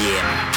Yeah.